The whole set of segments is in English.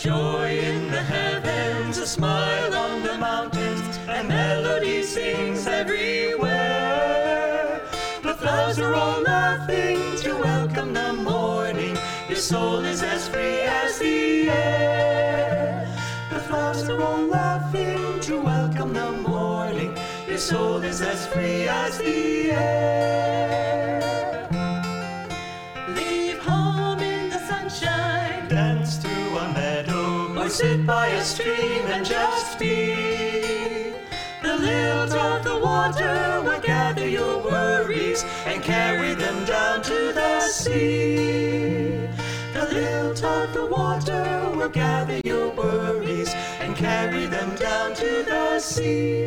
Joy in the heavens, a smile on the mountains, and melody sings everywhere. The flowers are all laughing to welcome the morning. Your soul is as free as the air. The flowers are all laughing to welcome the morning. Your soul is as free as the air. Sit by a stream and just be. The lilt of the water will gather your worries and carry them down to the sea. The lilt of the water will gather your worries and carry them down to the sea.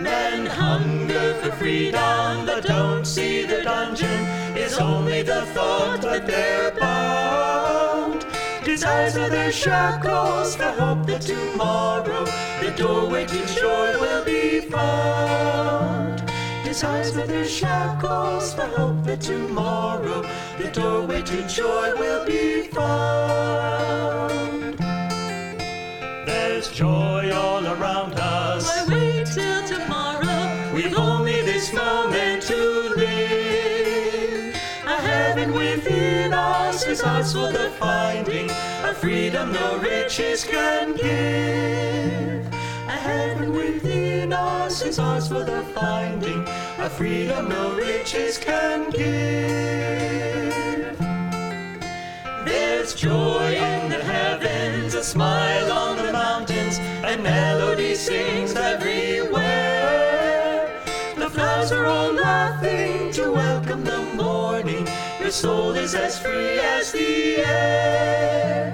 Men hunger for freedom but don't see the dungeon is only the thought that they're bound. Desires are their shackles, the hope that tomorrow the doorway to joy will be found. Desires are their shackles, the hope that tomorrow the doorway to joy will be found. There's joy all around us. Why wait till tomorrow? We've only this moment within us is ours for the finding, a freedom no riches can give. A heaven within us is ours for the finding, a freedom no riches can give. There's joy in the heavens, a smile soul is as free as the air.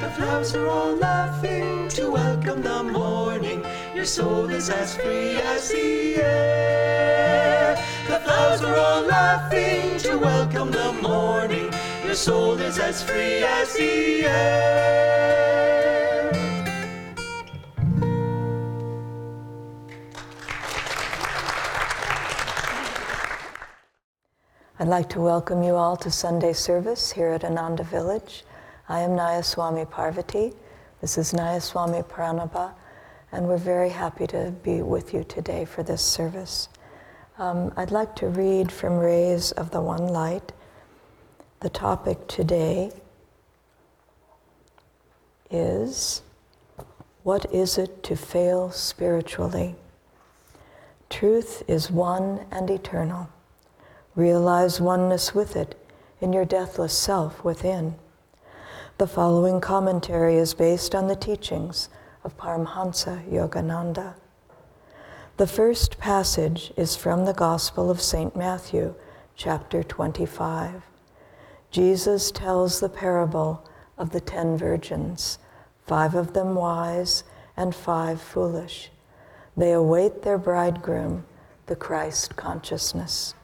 The flowers are all laughing to welcome the morning. Your soul is as free as the air. The flowers are all laughing to welcome the morning. Your soul is as free as the air. I'd like to welcome you all to Sunday service here at Ananda Village. I am Nayaswami Parvati. This is Nayaswami Pranaba, and we're very happy to be with you today for this service. Um, I'd like to read from Rays of the One Light. The topic today is What is it to fail spiritually? Truth is one and eternal. Realize oneness with it in your deathless self within. The following commentary is based on the teachings of Paramhansa Yogananda. The first passage is from the Gospel of St. Matthew, chapter 25. Jesus tells the parable of the ten virgins, five of them wise and five foolish. They await their bridegroom, the Christ consciousness.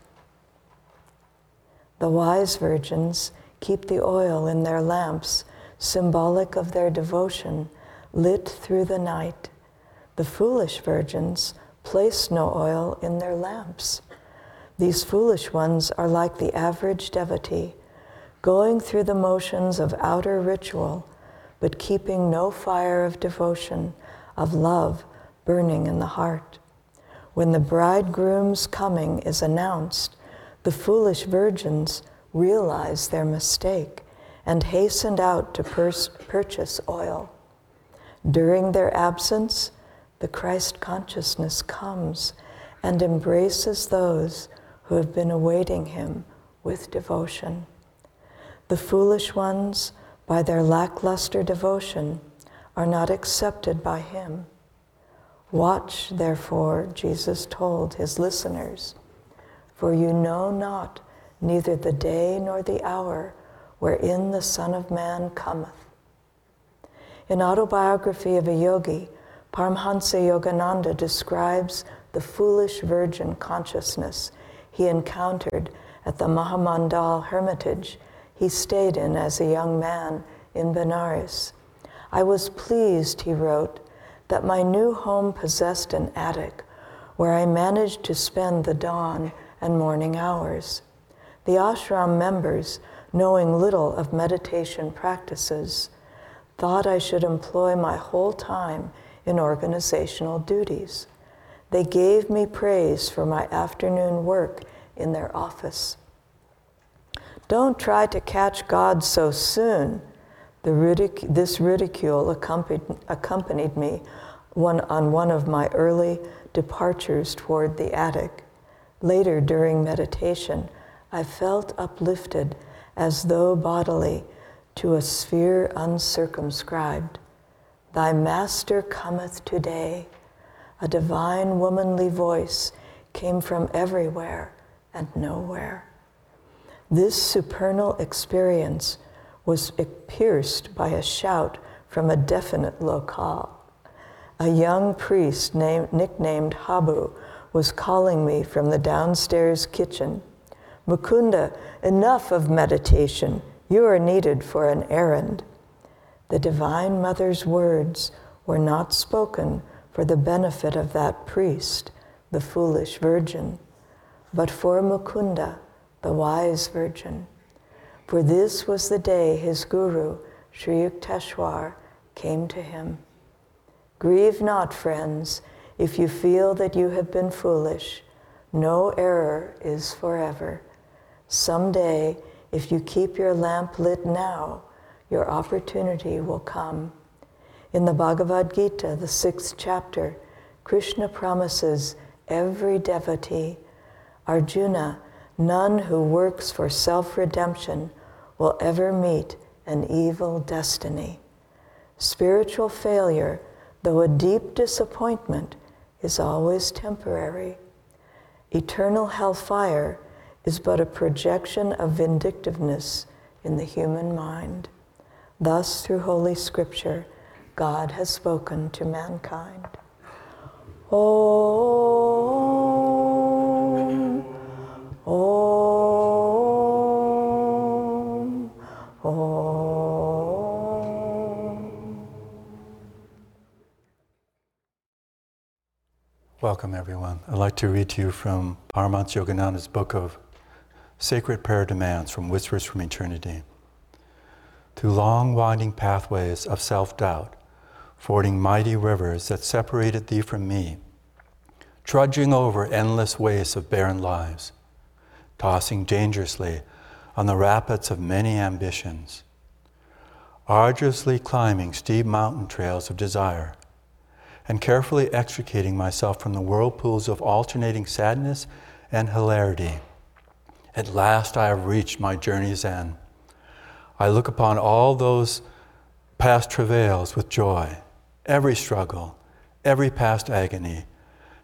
The wise virgins keep the oil in their lamps, symbolic of their devotion, lit through the night. The foolish virgins place no oil in their lamps. These foolish ones are like the average devotee, going through the motions of outer ritual, but keeping no fire of devotion, of love burning in the heart. When the bridegroom's coming is announced, the foolish virgins realized their mistake and hastened out to pers- purchase oil. During their absence, the Christ consciousness comes and embraces those who have been awaiting him with devotion. The foolish ones, by their lackluster devotion, are not accepted by him. Watch, therefore, Jesus told his listeners, for you know not neither the day nor the hour wherein the Son of Man cometh. In Autobiography of a Yogi, Paramhansa Yogananda describes the foolish virgin consciousness he encountered at the Mahamandal hermitage he stayed in as a young man in Benares. I was pleased, he wrote, that my new home possessed an attic where I managed to spend the dawn and morning hours. The ashram members knowing little of meditation practices, thought I should employ my whole time in organizational duties. They gave me praise for my afternoon work in their office. Don't try to catch God so soon. Ridic- this ridicule accompanied, accompanied me one, on one of my early departures toward the attic. Later, during meditation, I felt uplifted as though bodily to a sphere uncircumscribed. Thy Master cometh today. A divine womanly voice came from everywhere and nowhere. This supernal experience was pierced by a shout from a definite locale. A young priest named, nicknamed Habu was calling me from the downstairs kitchen. Mukunda, enough of meditation. You are needed for an errand. The Divine Mother's words were not spoken for the benefit of that priest, the foolish virgin, but for Mukunda, the wise virgin. For this was the day his guru, Sri Yukteswar, came to him. Grieve not, friends, if you feel that you have been foolish. No error is forever. Some day, if you keep your lamp lit now, your opportunity will come. In the Bhagavad Gita, the sixth chapter, Krishna promises every devotee, Arjuna, none who works for self redemption will ever meet an evil destiny. Spiritual failure though a deep disappointment is always temporary. Eternal hellfire is but a projection of vindictiveness in the human mind. Thus, through Holy Scripture, God has spoken to mankind. Om, Welcome, everyone. I'd like to read to you from Paramahansa Yogananda's book of Sacred Prayer Demands from Whispers from Eternity. Through long, winding pathways of self doubt, fording mighty rivers that separated thee from me, trudging over endless wastes of barren lives, tossing dangerously on the rapids of many ambitions, arduously climbing steep mountain trails of desire and carefully extricating myself from the whirlpools of alternating sadness and hilarity. At last I have reached my journey's end. I look upon all those past travails with joy. Every struggle, every past agony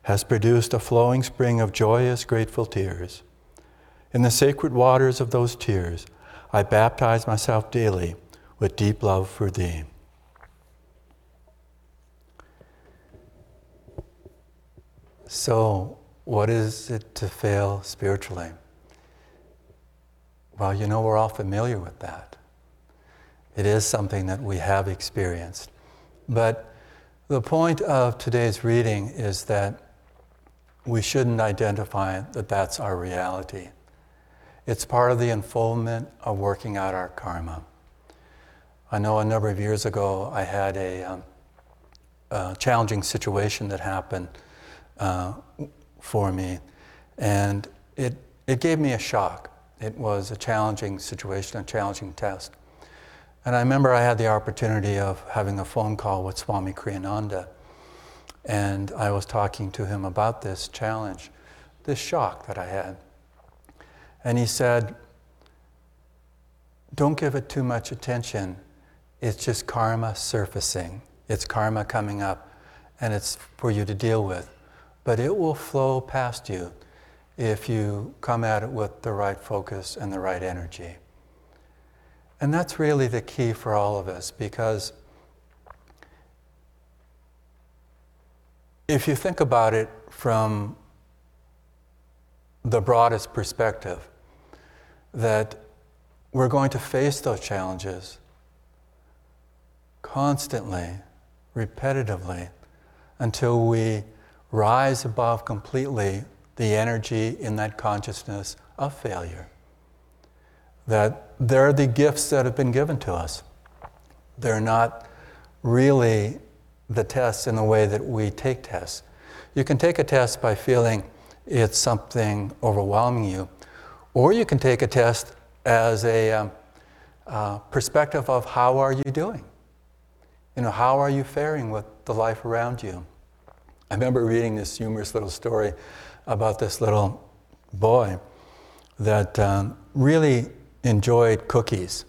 has produced a flowing spring of joyous, grateful tears. In the sacred waters of those tears, I baptize myself daily with deep love for thee. So, what is it to fail spiritually? Well, you know, we're all familiar with that. It is something that we have experienced. But the point of today's reading is that we shouldn't identify that that's our reality. It's part of the unfoldment of working out our karma. I know a number of years ago I had a, um, a challenging situation that happened uh, for me. And it, it gave me a shock. It was a challenging situation, a challenging test. And I remember I had the opportunity of having a phone call with Swami Kriyananda. And I was talking to him about this challenge, this shock that I had. And he said, Don't give it too much attention. It's just karma surfacing, it's karma coming up, and it's for you to deal with but it will flow past you if you come at it with the right focus and the right energy. And that's really the key for all of us because if you think about it from the broadest perspective, that we're going to face those challenges constantly, repetitively, until we rise above completely the energy in that consciousness of failure. that they're the gifts that have been given to us. They're not really the tests in the way that we take tests. You can take a test by feeling it's something overwhelming you, or you can take a test as a um, uh, perspective of how are you doing? You know, how are you faring with the life around you? I remember reading this humorous little story about this little boy that um, really enjoyed cookies.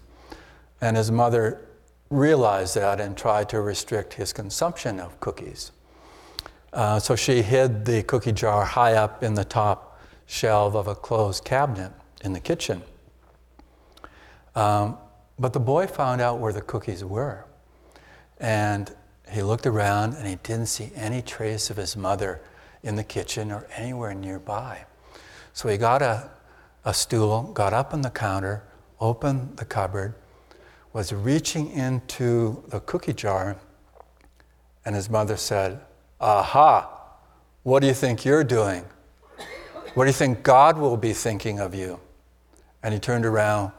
And his mother realized that and tried to restrict his consumption of cookies. Uh, so she hid the cookie jar high up in the top shelf of a closed cabinet in the kitchen. Um, but the boy found out where the cookies were. And he looked around and he didn't see any trace of his mother in the kitchen or anywhere nearby. So he got a, a stool, got up on the counter, opened the cupboard, was reaching into the cookie jar, and his mother said, Aha, what do you think you're doing? What do you think God will be thinking of you? And he turned around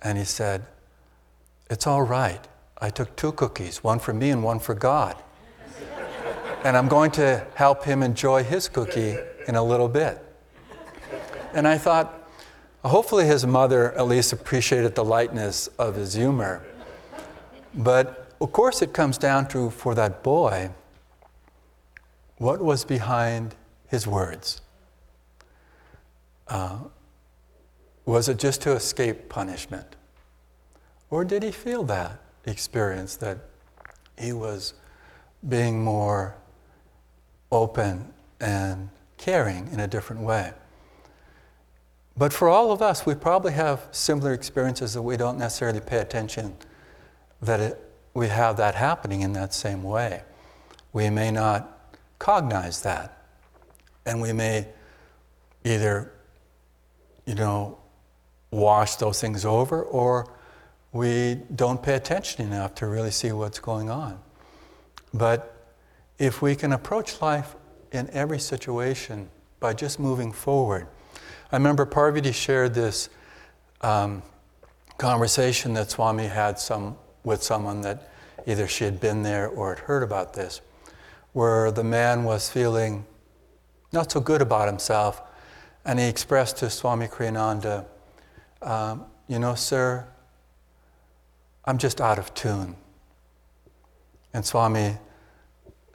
and he said, It's all right. I took two cookies, one for me and one for God. and I'm going to help him enjoy his cookie in a little bit. And I thought, hopefully his mother at least appreciated the lightness of his humor. But of course, it comes down to for that boy, what was behind his words? Uh, was it just to escape punishment? Or did he feel that experience that he was being more open and caring in a different way? But for all of us, we probably have similar experiences that we don't necessarily pay attention that it, we have that happening in that same way. We may not cognize that. And we may either, you know, wash those things over or we don't pay attention enough to really see what's going on. But if we can approach life in every situation by just moving forward, I remember Parvati shared this um, conversation that Swami had some, with someone that either she had been there or had heard about this, where the man was feeling not so good about himself, and he expressed to Swami Kriyananda, um, You know, sir, I'm just out of tune. And Swami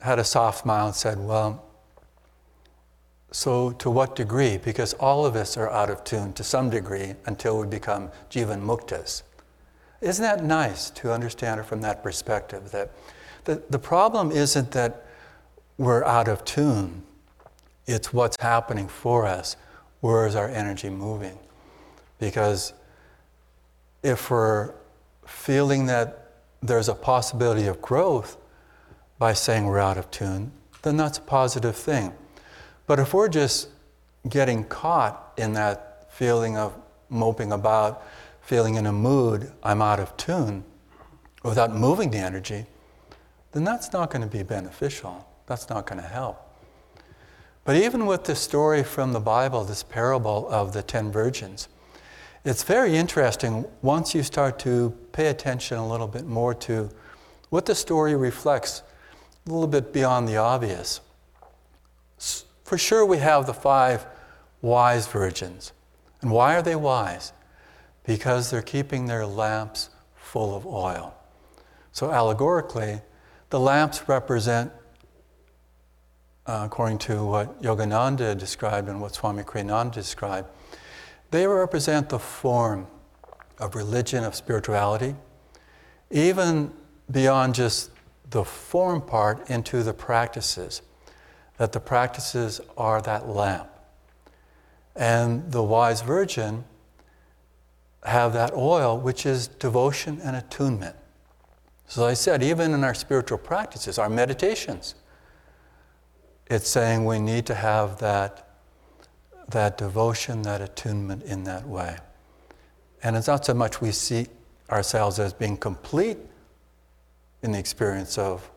had a soft smile and said, Well, so to what degree? Because all of us are out of tune to some degree until we become jivan muktas. Isn't that nice to understand it from that perspective? That the, the problem isn't that we're out of tune, it's what's happening for us. Where is our energy moving? Because if we're feeling that there's a possibility of growth by saying we're out of tune, then that's a positive thing. But if we're just getting caught in that feeling of moping about, feeling in a mood, I'm out of tune, without moving the energy, then that's not going to be beneficial. That's not going to help. But even with this story from the Bible, this parable of the ten virgins, it's very interesting once you start to pay attention a little bit more to what the story reflects, a little bit beyond the obvious. For sure, we have the five wise virgins. And why are they wise? Because they're keeping their lamps full of oil. So, allegorically, the lamps represent, uh, according to what Yogananda described and what Swami Kriyananda described, they represent the form of religion, of spirituality, even beyond just the form part into the practices, that the practices are that lamp. And the wise virgin have that oil, which is devotion and attunement. So, as I said, even in our spiritual practices, our meditations, it's saying we need to have that that devotion, that attunement in that way. And it's not so much we see ourselves as being complete in the experience of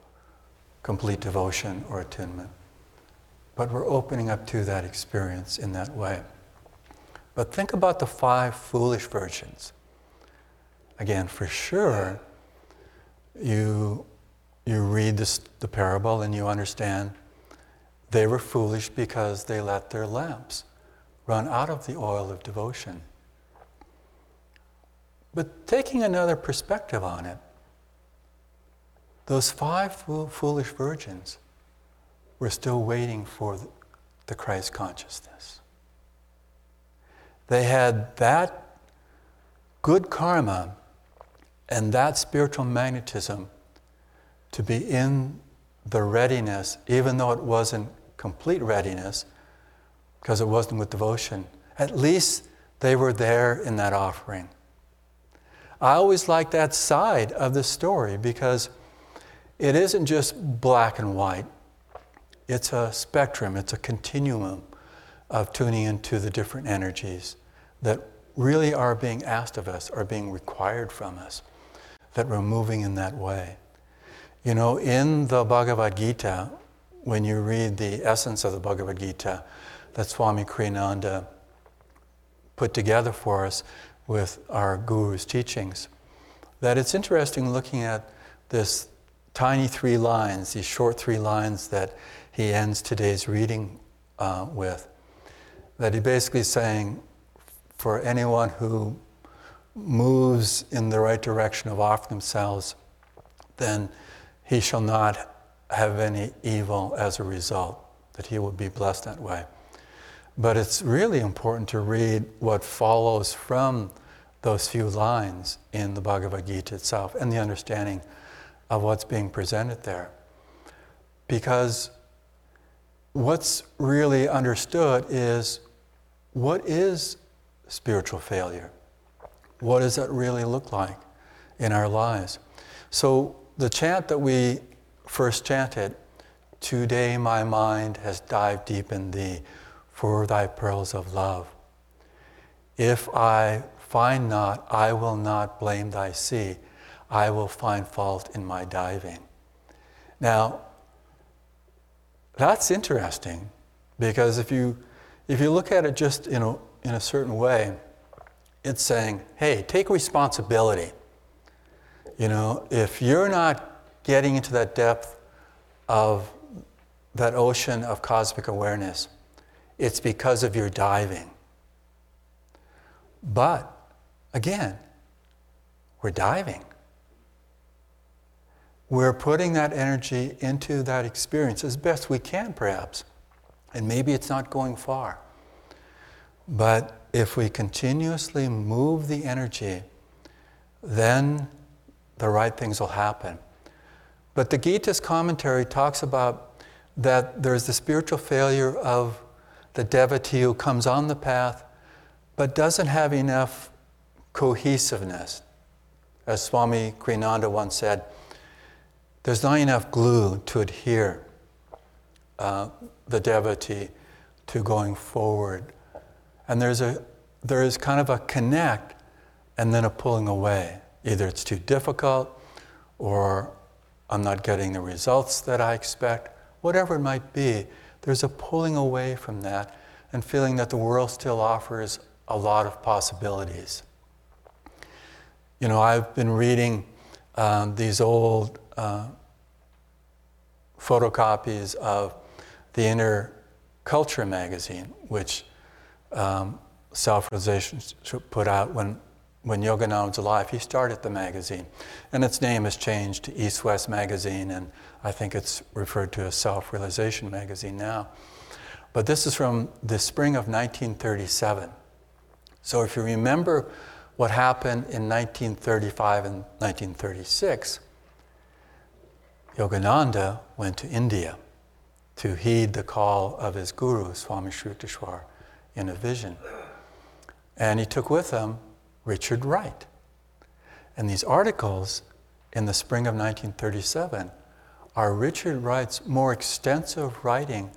complete devotion or attunement, but we're opening up to that experience in that way. But think about the five foolish virgins. Again, for sure, you, you read this, the parable and you understand they were foolish because they let their lamps run out of the oil of devotion. But taking another perspective on it, those five foolish virgins were still waiting for the Christ consciousness. They had that good karma and that spiritual magnetism to be in the readiness, even though it wasn't complete readiness, because it wasn't with devotion. At least they were there in that offering. I always like that side of the story because it isn't just black and white, it's a spectrum, it's a continuum of tuning into the different energies that really are being asked of us, are being required from us, that we're moving in that way. You know, in the Bhagavad Gita, when you read the essence of the Bhagavad Gita that Swami Kriyananda put together for us with our guru's teachings, that it's interesting looking at this tiny three lines, these short three lines that he ends today's reading uh, with. That he basically saying, for anyone who moves in the right direction of offering themselves, then he shall not have any evil as a result, that he will be blessed that way. But it's really important to read what follows from those few lines in the Bhagavad Gita itself and the understanding of what's being presented there. Because what's really understood is what is spiritual failure? What does that really look like in our lives? So, the chant that we first chanted, Today my mind has dived deep in thee for thy pearls of love. If I find not, I will not blame thy sea. I will find fault in my diving. Now, that's interesting because if you, if you look at it just in a, in a certain way, it's saying, hey, take responsibility. You know, if you're not getting into that depth of that ocean of cosmic awareness, it's because of your diving. But again, we're diving. We're putting that energy into that experience as best we can, perhaps. And maybe it's not going far. But if we continuously move the energy, then the right things will happen. But the Gita's commentary talks about that there's the spiritual failure of the devotee who comes on the path but doesn't have enough cohesiveness. As Swami Kriyananda once said, there's not enough glue to adhere uh, the devotee to going forward. And there's a there is kind of a connect and then a pulling away. Either it's too difficult or I'm not getting the results that I expect, whatever it might be, there's a pulling away from that and feeling that the world still offers a lot of possibilities. You know, I've been reading um, these old uh, photocopies of the Inner Culture magazine, which um, Self Realization put out when when Yogananda was alive, he started the magazine. And its name has changed to East West Magazine, and I think it's referred to as Self Realization Magazine now. But this is from the spring of 1937. So if you remember what happened in 1935 and 1936, Yogananda went to India to heed the call of his guru, Swami Sri Yukteswar, in a vision. And he took with him Richard Wright. And these articles in the spring of 1937 are Richard Wright's more extensive writing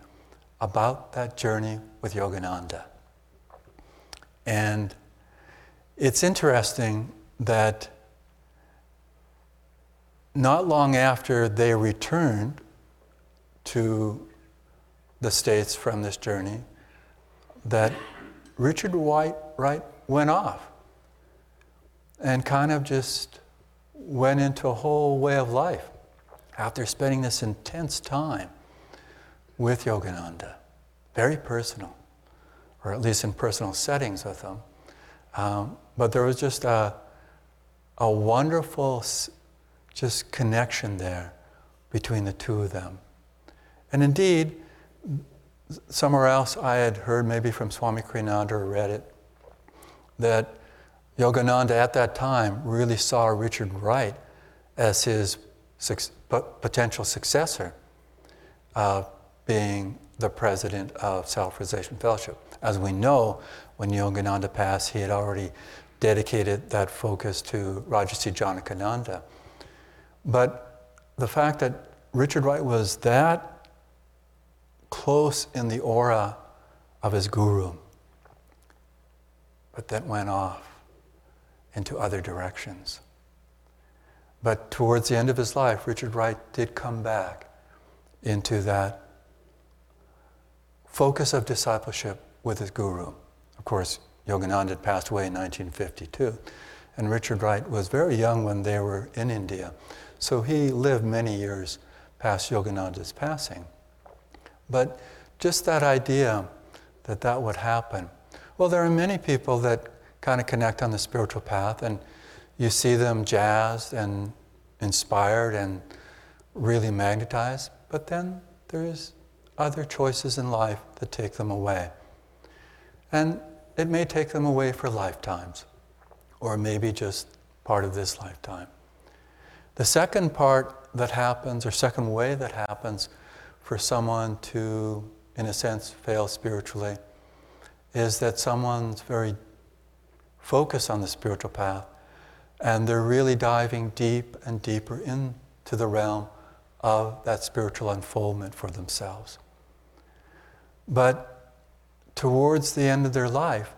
about that journey with Yogananda. And it's interesting that not long after they returned to the States from this journey, that Richard Wright Wright went off and kind of just went into a whole way of life after spending this intense time with Yogananda. Very personal, or at least in personal settings with him. Um, but there was just a, a wonderful just connection there between the two of them. And indeed, somewhere else I had heard, maybe from Swami Kriyananda or read it, that Yogananda at that time really saw Richard Wright as his potential successor, uh, being the president of Self Realization Fellowship. As we know, when Yogananda passed, he had already dedicated that focus to Rajarsi Janakananda. But the fact that Richard Wright was that close in the aura of his guru, but then went off into other directions. But towards the end of his life, Richard Wright did come back into that focus of discipleship with his guru. Of course, Yogananda had passed away in 1952, and Richard Wright was very young when they were in India. So he lived many years past Yogananda's passing. But just that idea that that would happen. Well, there are many people that kind of connect on the spiritual path, and you see them jazzed and inspired and really magnetized, but then there's other choices in life that take them away. And it may take them away for lifetimes, or maybe just part of this lifetime. The second part that happens, or second way that happens for someone to, in a sense, fail spiritually, is that someone's very focused on the spiritual path and they're really diving deep and deeper into the realm of that spiritual unfoldment for themselves. But towards the end of their life,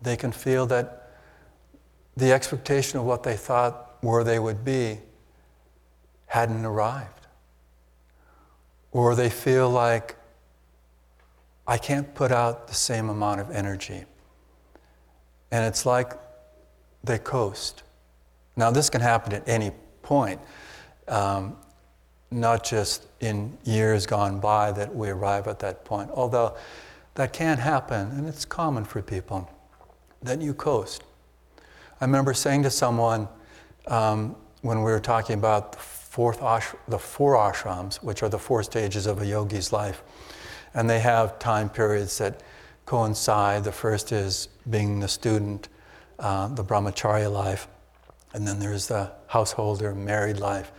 they can feel that the expectation of what they thought where they would be hadn't arrived. Or they feel like, I can't put out the same amount of energy. And it's like they coast. Now, this can happen at any point, um, not just in years gone by that we arrive at that point, although that can happen, and it's common for people, that you coast. I remember saying to someone um, when we were talking about the, fourth ash- the four ashrams, which are the four stages of a yogi's life, and they have time periods that coincide. The first is being the student, uh, the brahmacharya life, and then there's the householder, married life.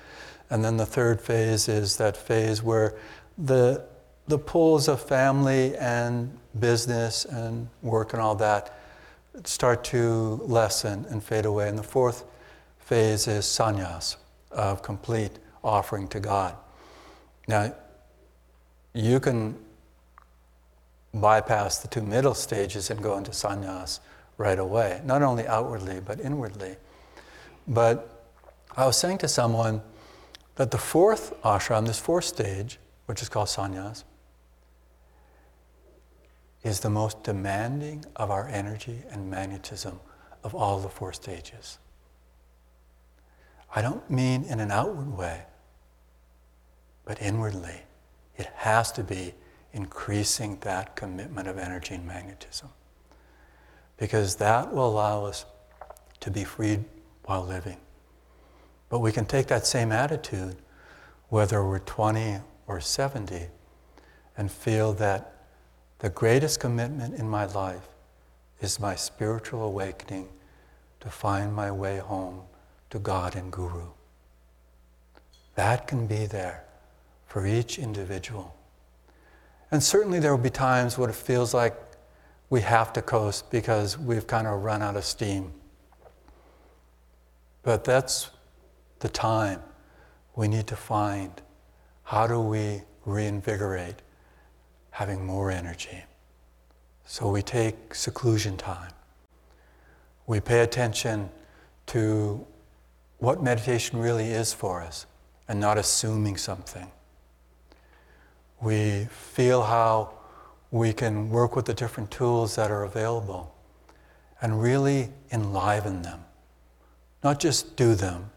And then the third phase is that phase where the, the pulls of family and business and work and all that start to lessen and fade away. And the fourth phase is sannyas, of complete offering to God. Now, you can bypass the two middle stages and go into sannyas right away, not only outwardly, but inwardly. But I was saying to someone that the fourth ashram, this fourth stage, which is called sannyas, is the most demanding of our energy and magnetism of all the four stages. I don't mean in an outward way, but inwardly. It has to be increasing that commitment of energy and magnetism because that will allow us to be freed while living. But we can take that same attitude, whether we're 20 or 70, and feel that the greatest commitment in my life is my spiritual awakening to find my way home to God and Guru. That can be there for each individual. And certainly there will be times when it feels like we have to coast because we've kind of run out of steam. But that's the time we need to find how do we reinvigorate having more energy. So we take seclusion time. We pay attention to what meditation really is for us and not assuming something. We feel how we can work with the different tools that are available and really enliven them, not just do them.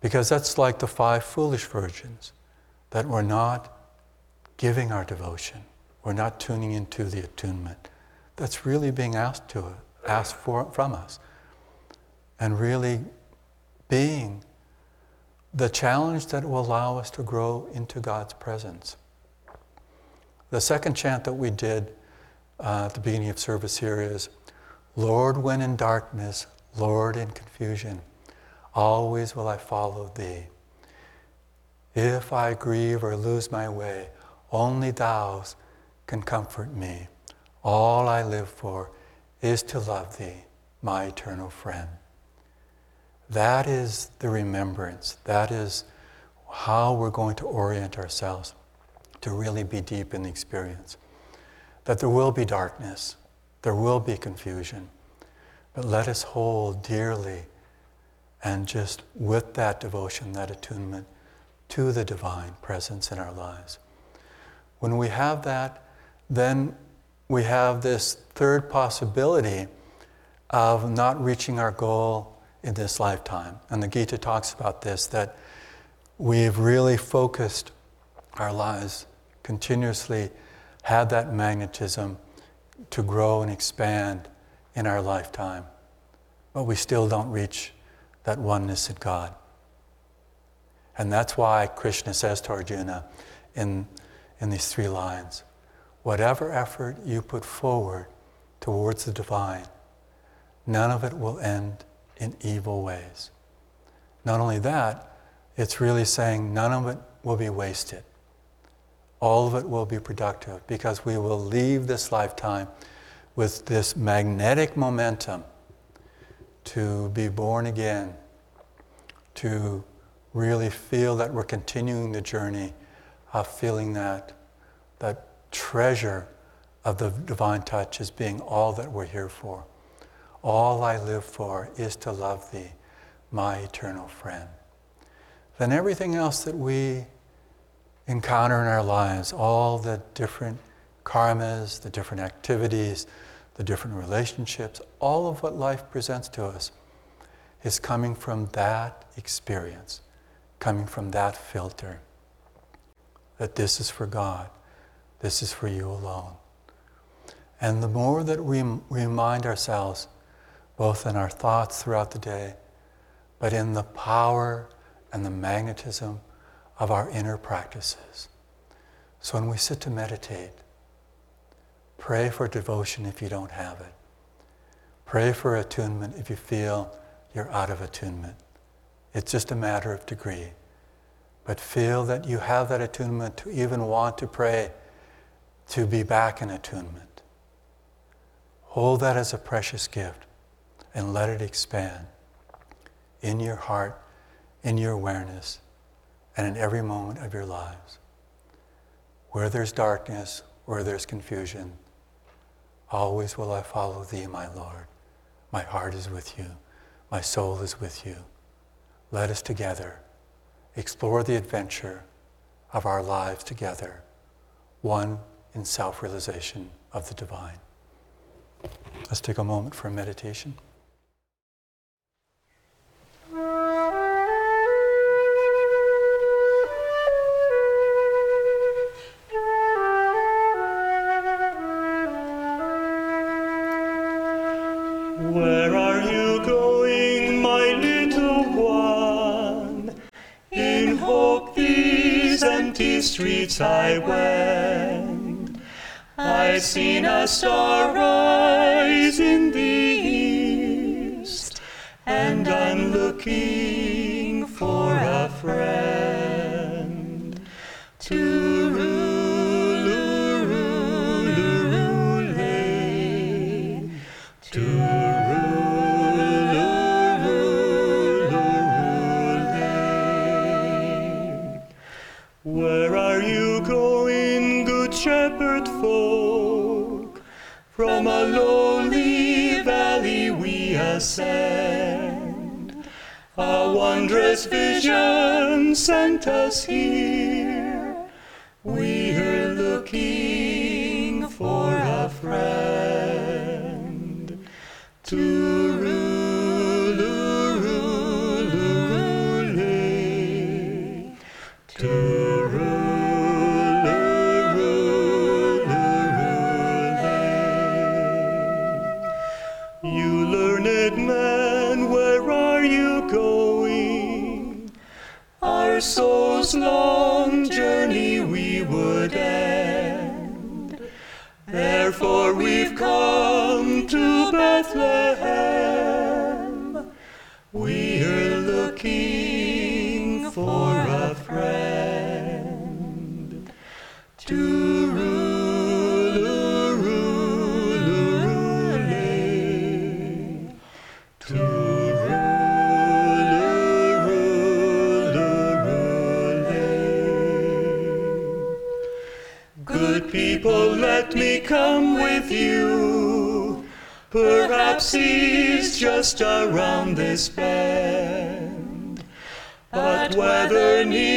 Because that's like the five foolish virgins, that we're not giving our devotion, we're not tuning into the attunement. That's really being asked to asked for from us, and really being the challenge that will allow us to grow into God's presence. The second chant that we did uh, at the beginning of service here is Lord, when in darkness, Lord, in confusion, always will I follow thee. If I grieve or lose my way, only thou can comfort me. All I live for is to love thee, my eternal friend. That is the remembrance. That is how we're going to orient ourselves to really be deep in the experience. That there will be darkness, there will be confusion, but let us hold dearly and just with that devotion, that attunement to the divine presence in our lives. When we have that, then we have this third possibility of not reaching our goal in this lifetime. And the Gita talks about this that we've really focused our lives, continuously had that magnetism to grow and expand in our lifetime. But we still don't reach that oneness in God. And that's why Krishna says to Arjuna in, in these three lines whatever effort you put forward towards the divine, none of it will end in evil ways. Not only that, it's really saying none of it will be wasted. All of it will be productive because we will leave this lifetime with this magnetic momentum to be born again, to really feel that we're continuing the journey of feeling that, that treasure of the divine touch as being all that we're here for. All I live for is to love thee, my eternal friend. Then everything else that we encounter in our lives, all the different karmas, the different activities, the different relationships, all of what life presents to us is coming from that experience, coming from that filter. That this is for God, this is for you alone. And the more that we remind ourselves both in our thoughts throughout the day, but in the power and the magnetism of our inner practices. So when we sit to meditate, pray for devotion if you don't have it. Pray for attunement if you feel you're out of attunement. It's just a matter of degree. But feel that you have that attunement to even want to pray to be back in attunement. Hold that as a precious gift and let it expand in your heart, in your awareness, and in every moment of your lives. Where there's darkness, where there's confusion, always will I follow thee, my Lord. My heart is with you, my soul is with you. Let us together explore the adventure of our lives together, one in self realization of the divine. Let's take a moment for meditation. Seen a star rise in the ascend. A lonely valley we ascend. a wondrous vision sent us here. me come with you. Perhaps he's just around this bend. But whether near